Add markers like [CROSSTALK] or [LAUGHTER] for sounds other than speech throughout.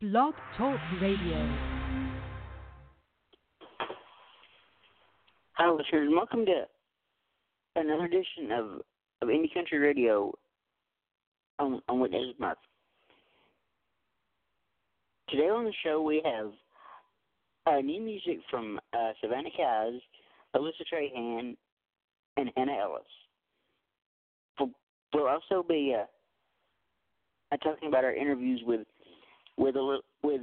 Blog Talk Radio. Hi, listeners, and welcome to another edition of, of Indie Country Radio on, on Witness Month. Today on the show we have uh, new music from uh, Savannah Keyes, Alyssa Trahan, and Hannah Ellis. We'll, we'll also be uh, uh, talking about our interviews with with with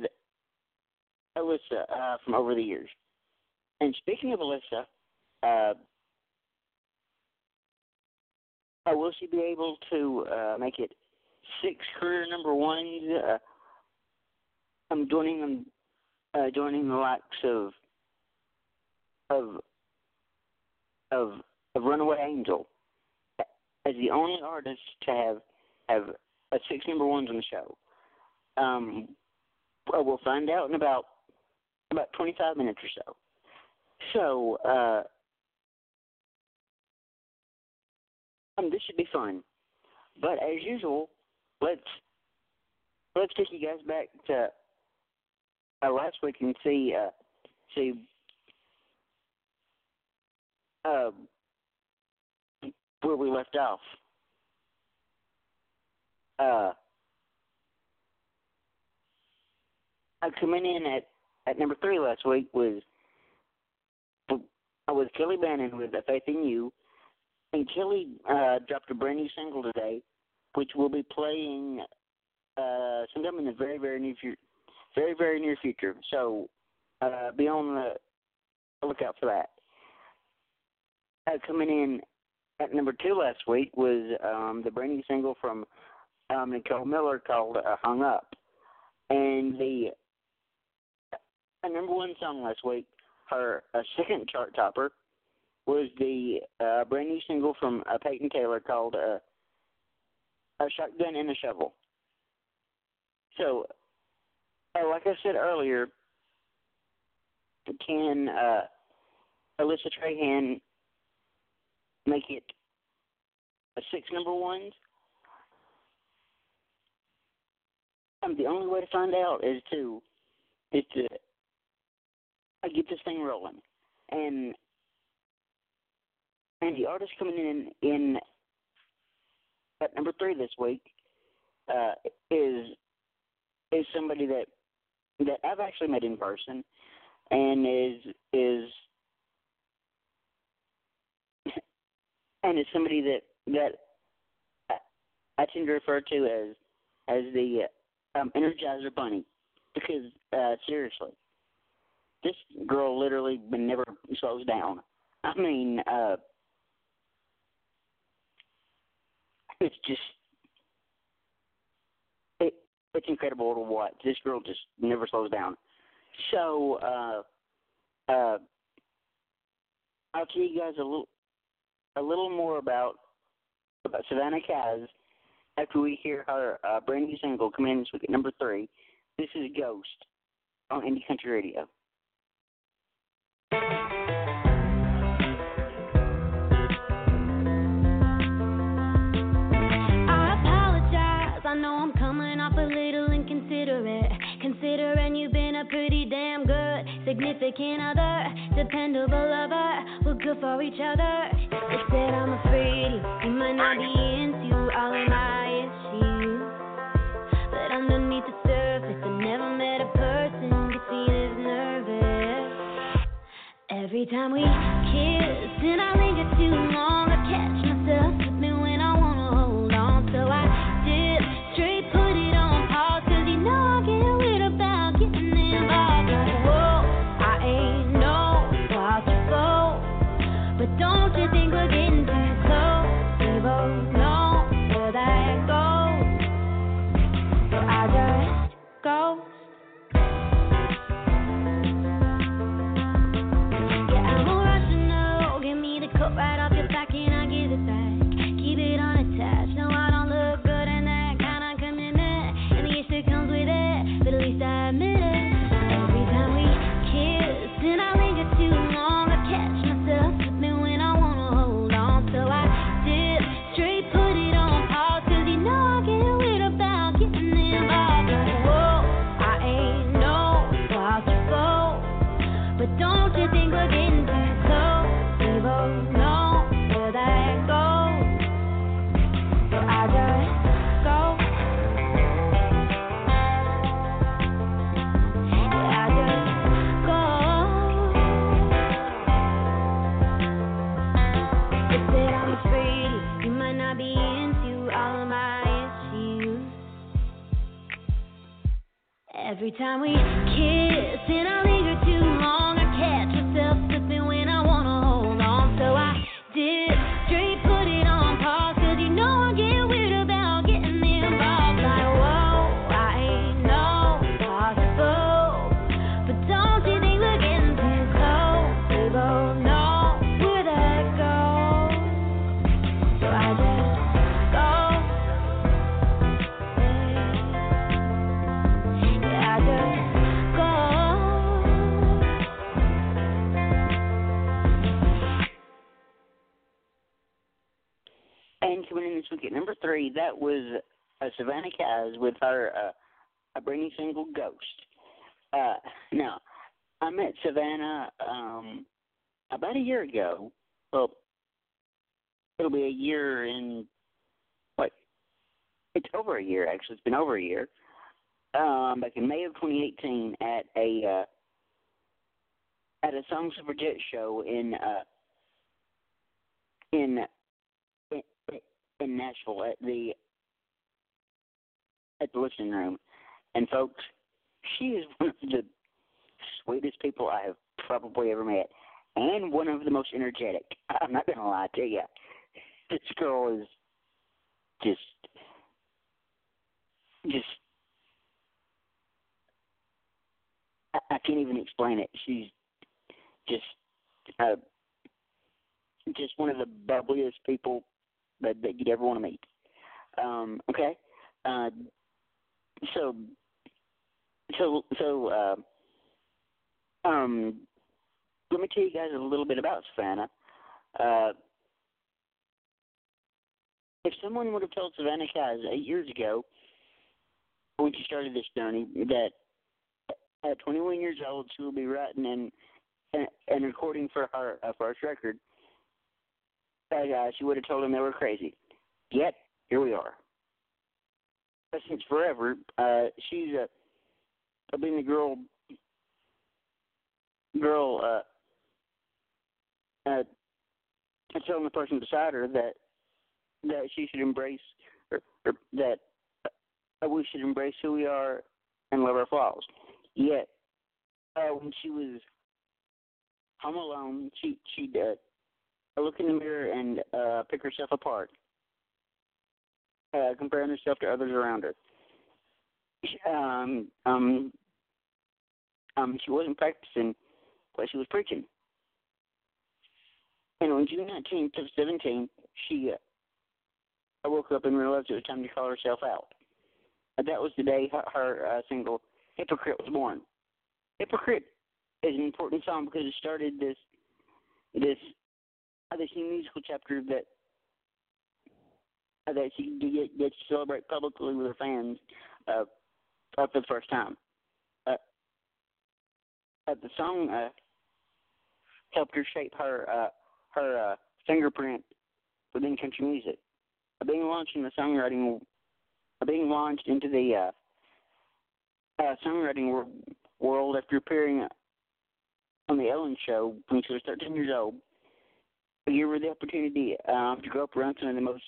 Alyssa uh, from over the years. And speaking of Alyssa, uh, uh, will she be able to uh, make it six career number ones? Uh, I'm joining them, uh, joining the likes of of of of Runaway Angel as the only artist to have have a six number ones on the show. Um, well, we'll find out in about about 25 minutes or so. So, uh, um, this should be fun. But as usual, let's let's take you guys back to uh, last week and see uh, see uh, where we left off. Uh, uh, coming in at at number three last week was I was Kelly Bannon with Faith in You, and Kelly uh, dropped a brand new single today, which will be playing uh, sometime in the very very near future, very very near future. So uh, be on the lookout for that. Uh, coming in at number two last week was um, the brand new single from um, Nicole Miller called uh, "Hung Up," and the number one song last week, her uh, second chart topper, was the uh, brand new single from uh, Peyton Taylor called uh, "A Shotgun and a Shovel." So, uh, like I said earlier, can uh, Alyssa Trahan make it a six number ones? Um, the only way to find out is to is to uh, get this thing rolling, and and the artist coming in in at number three this week uh, is is somebody that that I've actually met in person, and is is and is somebody that that I tend to refer to as as the um, Energizer Bunny because uh, seriously, this girl literally never slows down. I mean, uh, it's just it it's incredible to watch. This girl just never slows down. So uh, uh, I'll tell you guys a little a little more about about Savannah Keyes after we hear her uh, brand new single come in this week at number three. This is Ghost on Indie Country Radio. Pretty damn good significant other, dependable lover. We're good for each other. They said I'm afraid you might not be into all of my issues. But underneath the surface, I never met a person could see this nervous. Every time we kiss, and I linger too long, I catch At number three, that was uh, Savannah Keyes with her uh, a new single "Ghost." Uh, now, I met Savannah um, about a year ago. Well, it'll be a year in what? It's over a year actually. It's been over a year. Um, back in May of 2018 at a uh, at a Songs of Jet show in uh, in, in Nashville at the at the listening room. And folks, she is one of the sweetest people I have probably ever met, and one of the most energetic. [LAUGHS] I'm not gonna lie to you. This girl is just just I, can't even explain it. She's just uh just one of the bubbliest people that, that you'd ever want to meet. Um, okay, uh, so so so uh, um, let me tell you guys a little bit about Savannah. Uh, if someone would have told Savannah Keyes eight years ago when she started this journey that at 21 years old she will be writing and and, and recording for her uh, first record, that uh, she would have told them they were crazy. Yet here we are. Since forever, uh, she's uh, been the girl, girl, uh, uh, telling the person beside her that that she should embrace, or, or that uh, we should embrace who we are and love our flaws. Yet, uh, when she was home alone, she she'd uh, look in the mirror and uh, pick herself apart, uh, comparing herself to others around her. Um, um, um, she wasn't practicing what she was preaching. And on June 19th of 17, she uh, woke up and realized it was time to call herself out. And that was the day her, her uh, single "Hypocrite" was born. "Hypocrite" is an important song because it started this this this new musical chapter that that she get, gets to celebrate publicly with her fans uh, for the first time. Uh, uh, the song uh, helped her shape her uh, her uh, fingerprint within country music. Uh, being launched in the songwriting, uh, being launched into the uh, uh, songwriting wor- world after appearing on the Ellen Show when she was 13 years old. Give her the opportunity um, to grow up around some of the most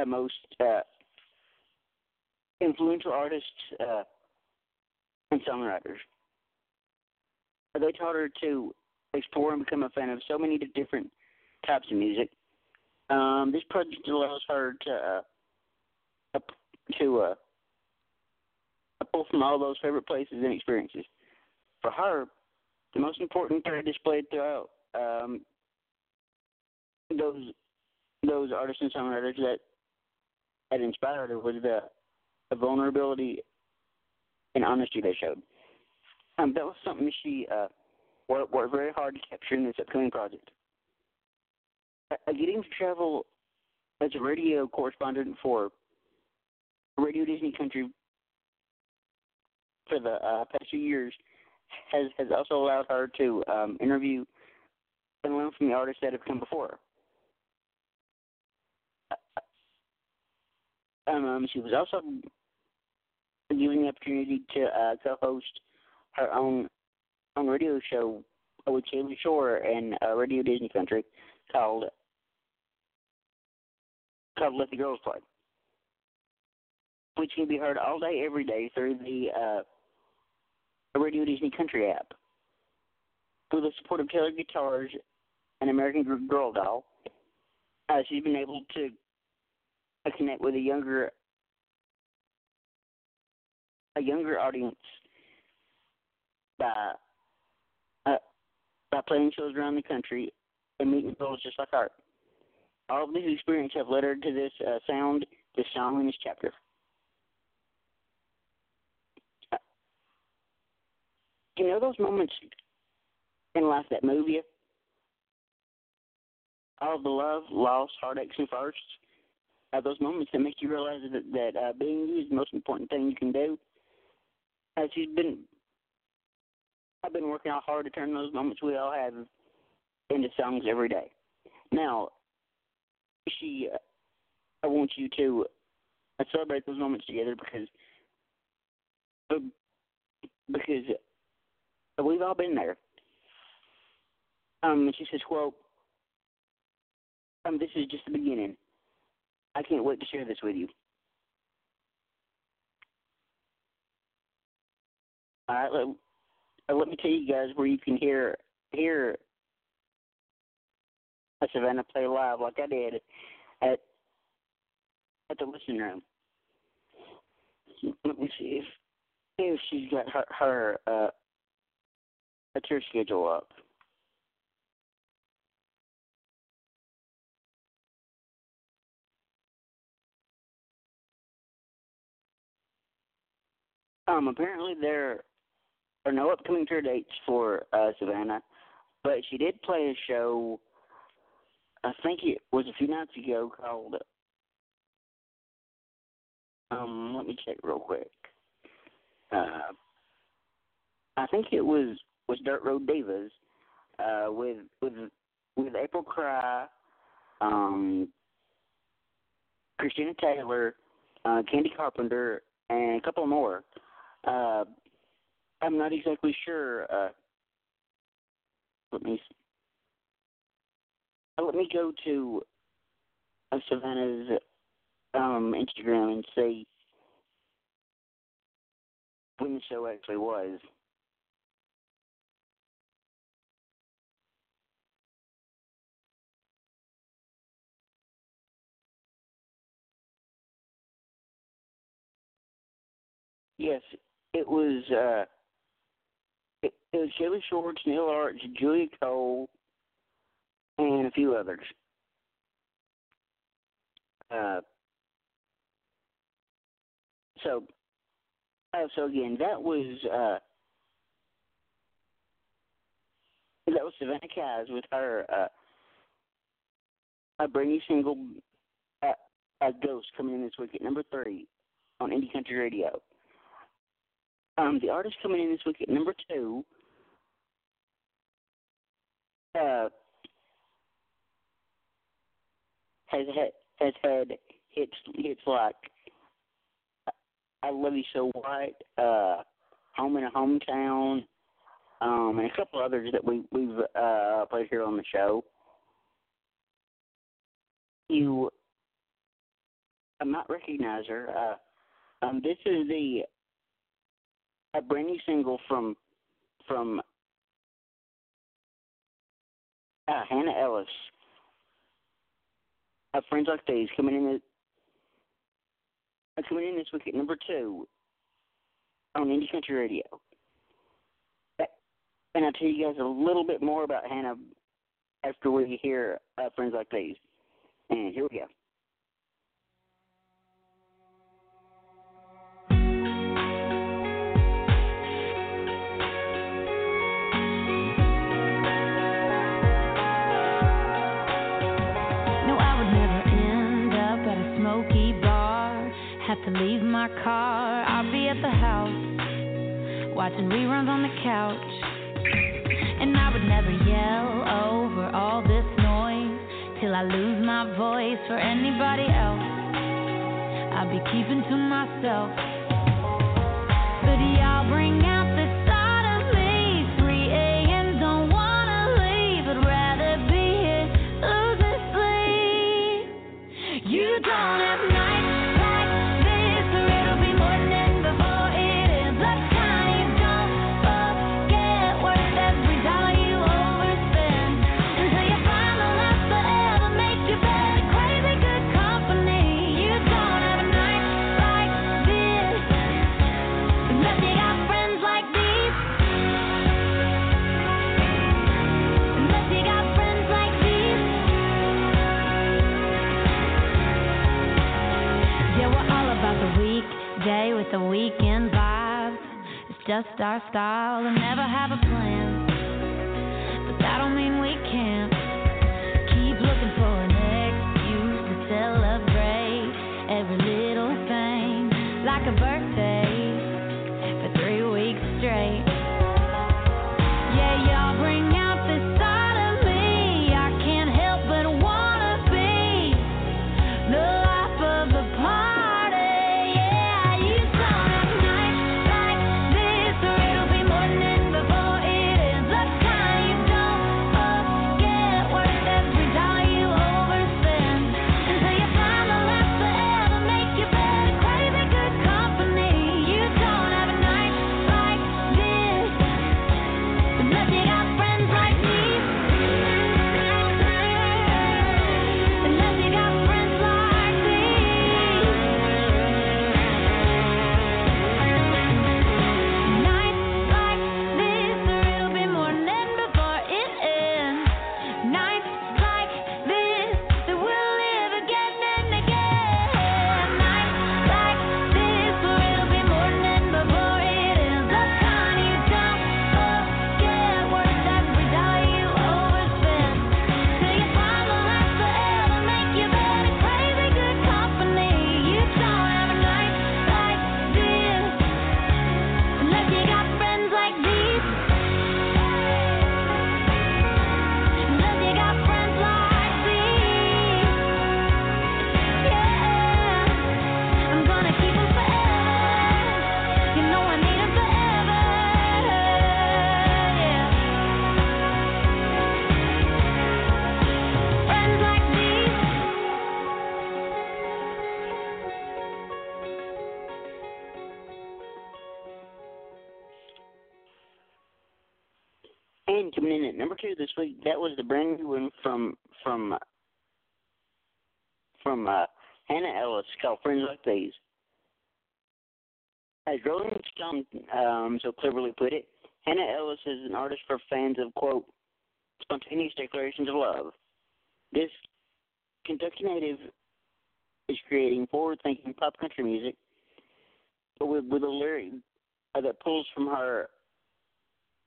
uh, most uh, influential artists uh, and songwriters. They taught her to explore and become a fan of so many different types of music. Um, this project allows her to uh, to uh, pull from all those favorite places and experiences. For her, the most important thread displayed throughout um, those those artists and songwriters that had inspired her was the, the vulnerability and honesty they showed. Um, that was something she uh, worked, worked very hard to capture in this upcoming project. Uh, getting to travel as a radio correspondent for Radio Disney Country for the uh, past few years has has also allowed her to um, interview and learn from the artists that have come before her. Um, um, she was also given the opportunity to uh, co-host her own own radio show with Jamie Shore and uh, Radio Disney Country called called Let the Girls Play. which can be heard all day, every day through the uh, Radio Disney Country app. Through the support of Taylor Guitars, an American Girl doll, uh, she's been able to uh, connect with a younger a younger audience by uh, by playing shows around the country and meeting girls just like her. All of these experiences have led her to this uh, sound, this song, in this chapter. Uh, you know those moments in life that move you? All the love, loss, heartaches, and firsts. Uh, those moments that make you realize that, that uh, being you is the most important thing you can do. Uh, she's been, I've been working out hard to turn those moments we all have into songs every day. Now, she, uh, I want you to uh, celebrate those moments together because, uh, because we've all been there. Um, she says, "quote Um, this is just the beginning. I can't wait to share this with you." All right, let, uh, let me tell you guys where you can hear hear a Savannah play live like I did at at the listening room. Let me see if if she's got her her uh tour schedule up. Um, apparently there are no upcoming tour dates for uh, Savannah, but she did play a show. I think it was a few nights ago called. Um, let me check real quick. Uh, I think it was was Dirt Road Divas, uh, with with with April Cry, um, Christina Taylor, uh, Candy Carpenter, and a couple more. Uh, I'm not exactly sure. Uh, let me uh, let me go to uh, Savannah's um, Instagram and see when the show actually was. Yes, it was uh it, it was Shelley Shorts, Neil Arch, Julia Cole, and a few others. Uh, so, uh, so again, that was uh, that was Savannah Keyes with her uh, a brand new single, uh, "A Ghost," coming in this week at number three on Indie Country Radio. Um, the artist coming in this week at number two uh, has had has had hits hits like I Love You So White, uh, Home in a Hometown, um, and a couple others that we we've uh, played here on the show. You I might recognize her. Uh, um, this is the a brand new single from from uh, Hannah Ellis. Uh, Friends Like These coming in uh, coming in this week at number two on Indie Country Radio. Uh, and I'll tell you guys a little bit more about Hannah after we hear uh, Friends Like These. And here we go. To leave my car. I'll be at the house, watching reruns on the couch. And I would never yell over all this noise till I lose my voice for anybody else. I'll be keeping to myself. But y'all bring out vibes. It's just our style to never have a plan. But that don't mean we can't coming in at number two this week, that was the brand new one from from from uh, Hannah Ellis called "Friends Like These." As Rolling Stone um, so cleverly put it, Hannah Ellis is an artist for fans of quote spontaneous declarations of love. This Kentucky native is creating forward-thinking pop country music, but with with a lyric that pulls from her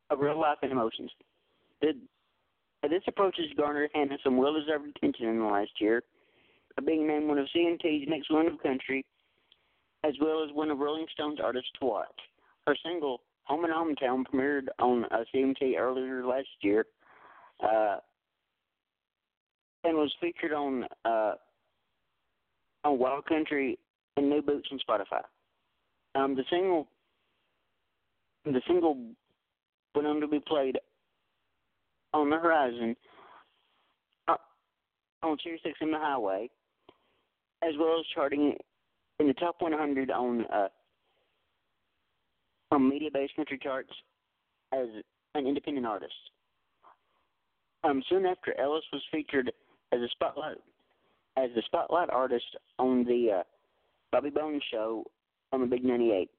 of real life and emotions. The, this approach has garnered Hannah some well deserved attention in the last year, being named one of CMT's Next Women of Country, as well as one of Rolling Stone's artists to watch. Her single, Home and Hometown, premiered on CMT earlier last year uh, and was featured on uh, on Wild Country and New Boots on Spotify. Um, the single the single went on to be played on the horizon uh, on Sirius in the Highway, as well as charting in the top 100 on uh, on media-based country charts as an independent artist. Um, soon after, Ellis was featured as a spotlight as the spotlight artist on the uh, Bobby Bones show on the Big 98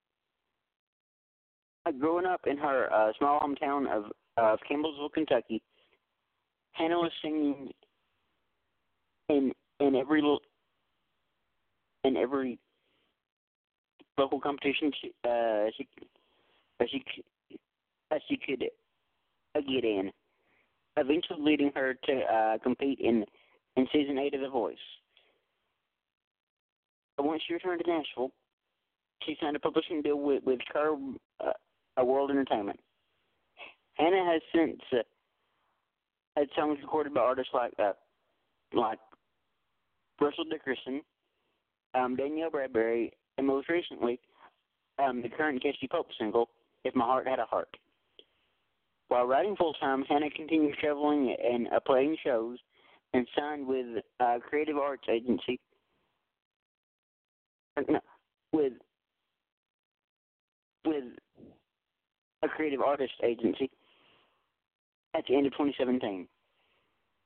uh, growing up in her uh, small hometown of of Campbellsville, Kentucky, Hannah was singing in in every in every local competition she, uh, she as she as she could uh, get in, eventually leading her to uh, compete in in season eight of The Voice. But once she returned to Nashville, she signed a publishing deal with with Curb uh, uh, World Entertainment. Hannah has since uh, had songs recorded by artists like uh, like Russell Dickerson, um, Danielle Bradbery, and most recently, um, the current Cassadee Pope single, If My Heart Had a Heart. While writing full time, Hannah continued traveling and uh, playing shows and signed with uh, Creative Arts Agency. with with a creative artist agency at the end of 2017.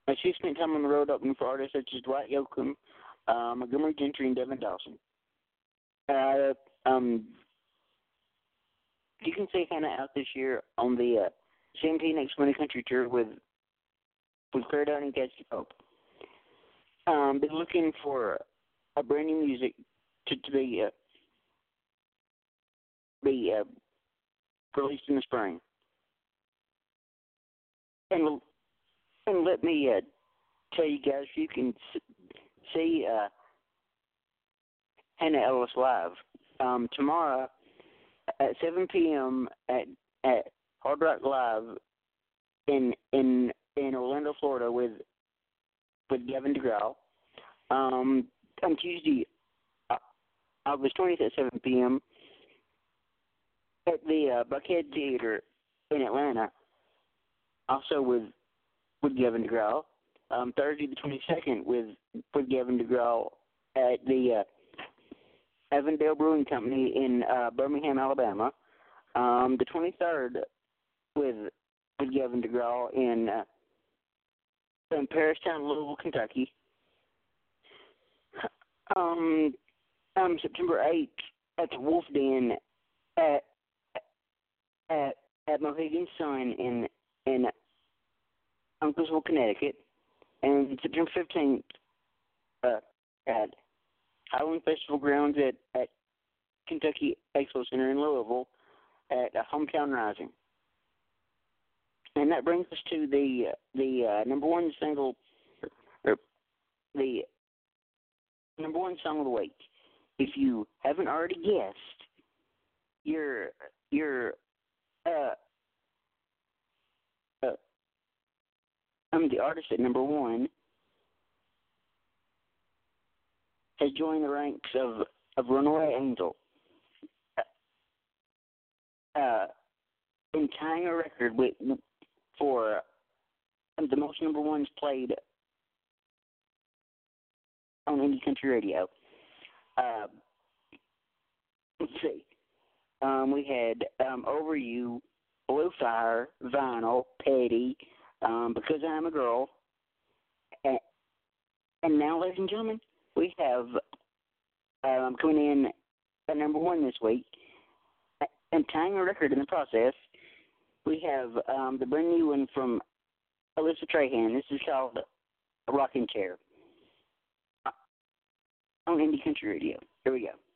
Uh, she spent time on the road opening for artists such as Dwight Yoakam, uh, Montgomery Gentry, and Devin Dawson. Uh, um, you can see Hannah out this year on the uh, CMT Next Money Country Tour with with Dunn and Cassadee Pope. Um, been looking for a brand new music to, to be uh, be uh, released in the spring. And and let me uh, tell you guys, you can see uh, Hannah Ellis live um, tomorrow at 7 p.m. at at Hard Rock Live in in in Orlando, Florida, with with Gavin DeGraw. Um, on Tuesday, uh, August 20th at 7 p.m. at the uh, Buckhead Theater in Atlanta. Also with with Gavin DeGraw. Um, Thursday the 22nd with with Gavin DeGraw at the uh, Avondale Brewing Company in uh, Birmingham, Alabama. Um, the 23rd with with Gavin DeGraw in uh, in Paristown, Louisville, Kentucky. Um, um, September 8th at the Wolf Den at at at Mohegan Sun in in Uncasville, Connecticut, and September 15th uh, at Highland Festival Grounds at at Kentucky Expo Center in Louisville at uh, Hometown Rising. And that brings us to the the uh, number one single, or the number one song of the week. If you haven't already guessed, your your uh, uh, I'm the artist at number one has joined the ranks of of Angel. Uh, in tying a record with for the most number ones played on indie country radio. Uh, let's see. Um, we had um, Over You, Blue Fire, Vinyl, Petty, um, Because I'm a Girl. And, and now, ladies and gentlemen, we have um, coming in at number one this week and tying a record in the process we have um, the brand new one from Alyssa Trahan. This is called a rocking chair uh, on Indie Country Radio. Here we go.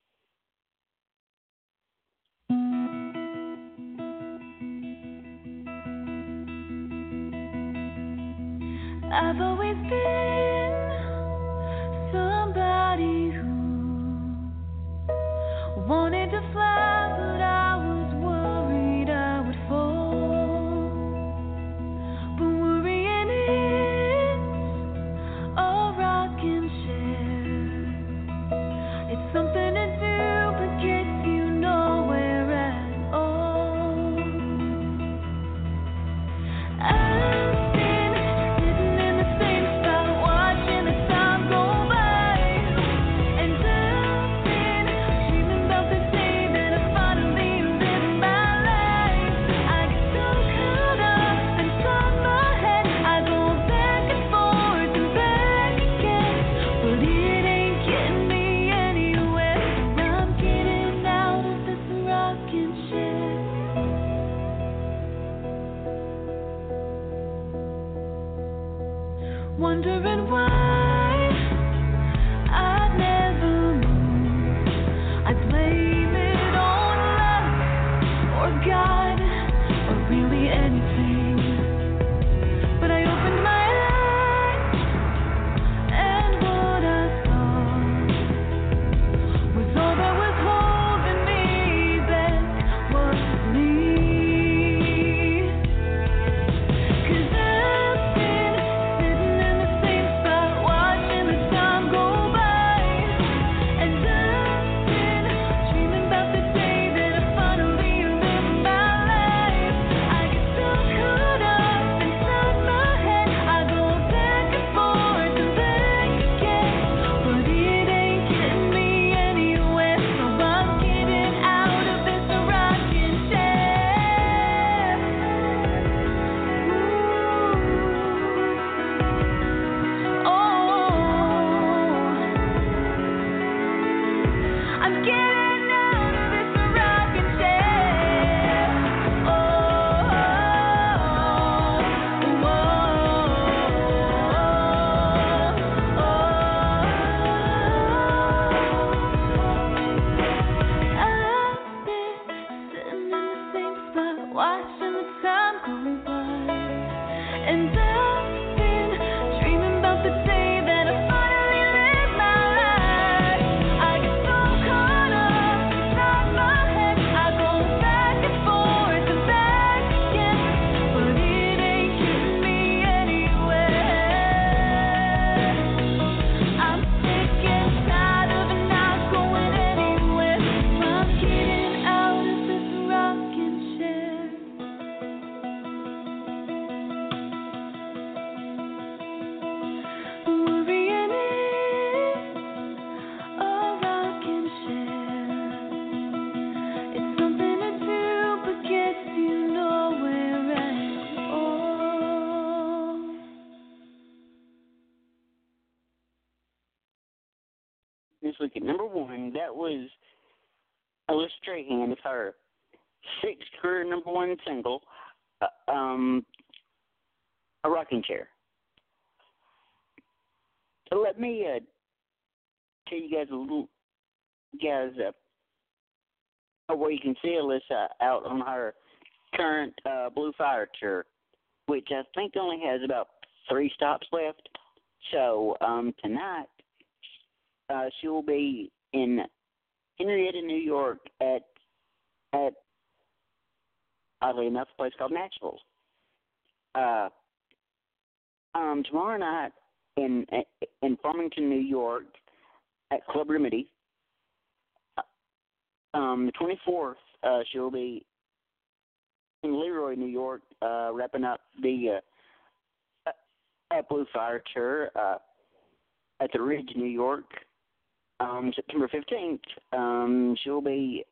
I've always been wondering why. Single, uh, um, a rocking chair. So let me uh, tell you guys a little, guys, uh, where you can see Alyssa out on her current uh, Blue Fire tour, which I think only has about three stops left. So um, tonight, uh, she will be in Henrietta, New York, at at oddly enough, a place called Nashville. Uh, um, tomorrow night in in Farmington, New York, at Club Remedy. Uh, um, the 24th, uh, she'll be in Leroy, New York, uh, wrapping up the uh, at Blue Fire tour uh, at the Ridge, New York. Um, September 15th, um, she'll be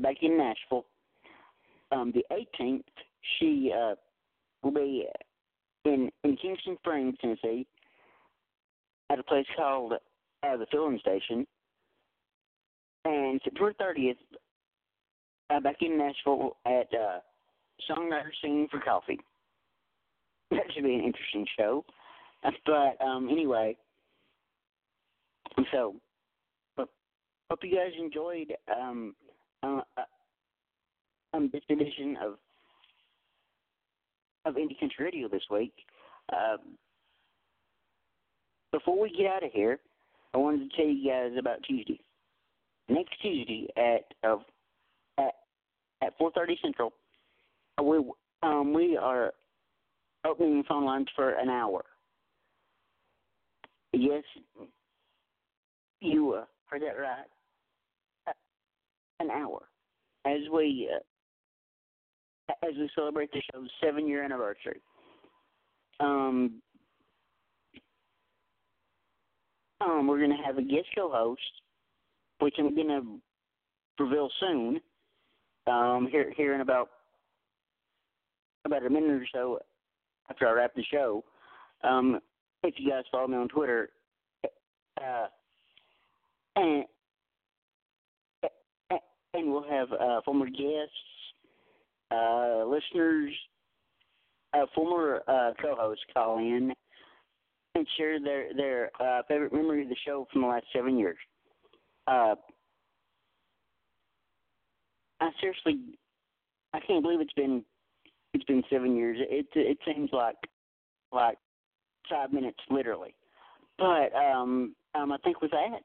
back in Nashville um, the 18th, she uh, will be in in Kingston Springs, Tennessee, at a place called uh, the Filling Station. And September 30th, uh, back in Nashville at uh, Songwriter Singing for Coffee. That should be an interesting show. [LAUGHS] But um, anyway, so hope you guys enjoyed um, uh, uh um, this edition of of Indie Country Radio this week. Um, before we get out of here, I wanted to tell you guys about Tuesday. Next Tuesday at uh, at at 4:30 Central, we um, we are opening phone lines for an hour. Yes, you uh, heard that right. An hour as we uh, as we celebrate the show's seven year anniversary. Um, um, we're going to have a guest co host, which I'm going to reveal soon. Um, here, here in about about a minute or so after I wrap the show. Um, if you guys follow me on Twitter, uh, and and we'll have uh, former guests uh, listeners, uh, former uh, co-hosts call in and share their their uh, favorite memory of the show from the last seven years. Uh, I seriously, I can't believe it's been it's been seven years. It it seems like like five minutes literally, but um, um, I think with that,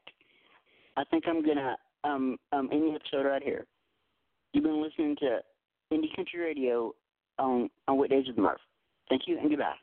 I think I'm gonna um um the episode right here. You've been listening to Indie Country Radio on, on weekdays with Murph. Thank you and goodbye.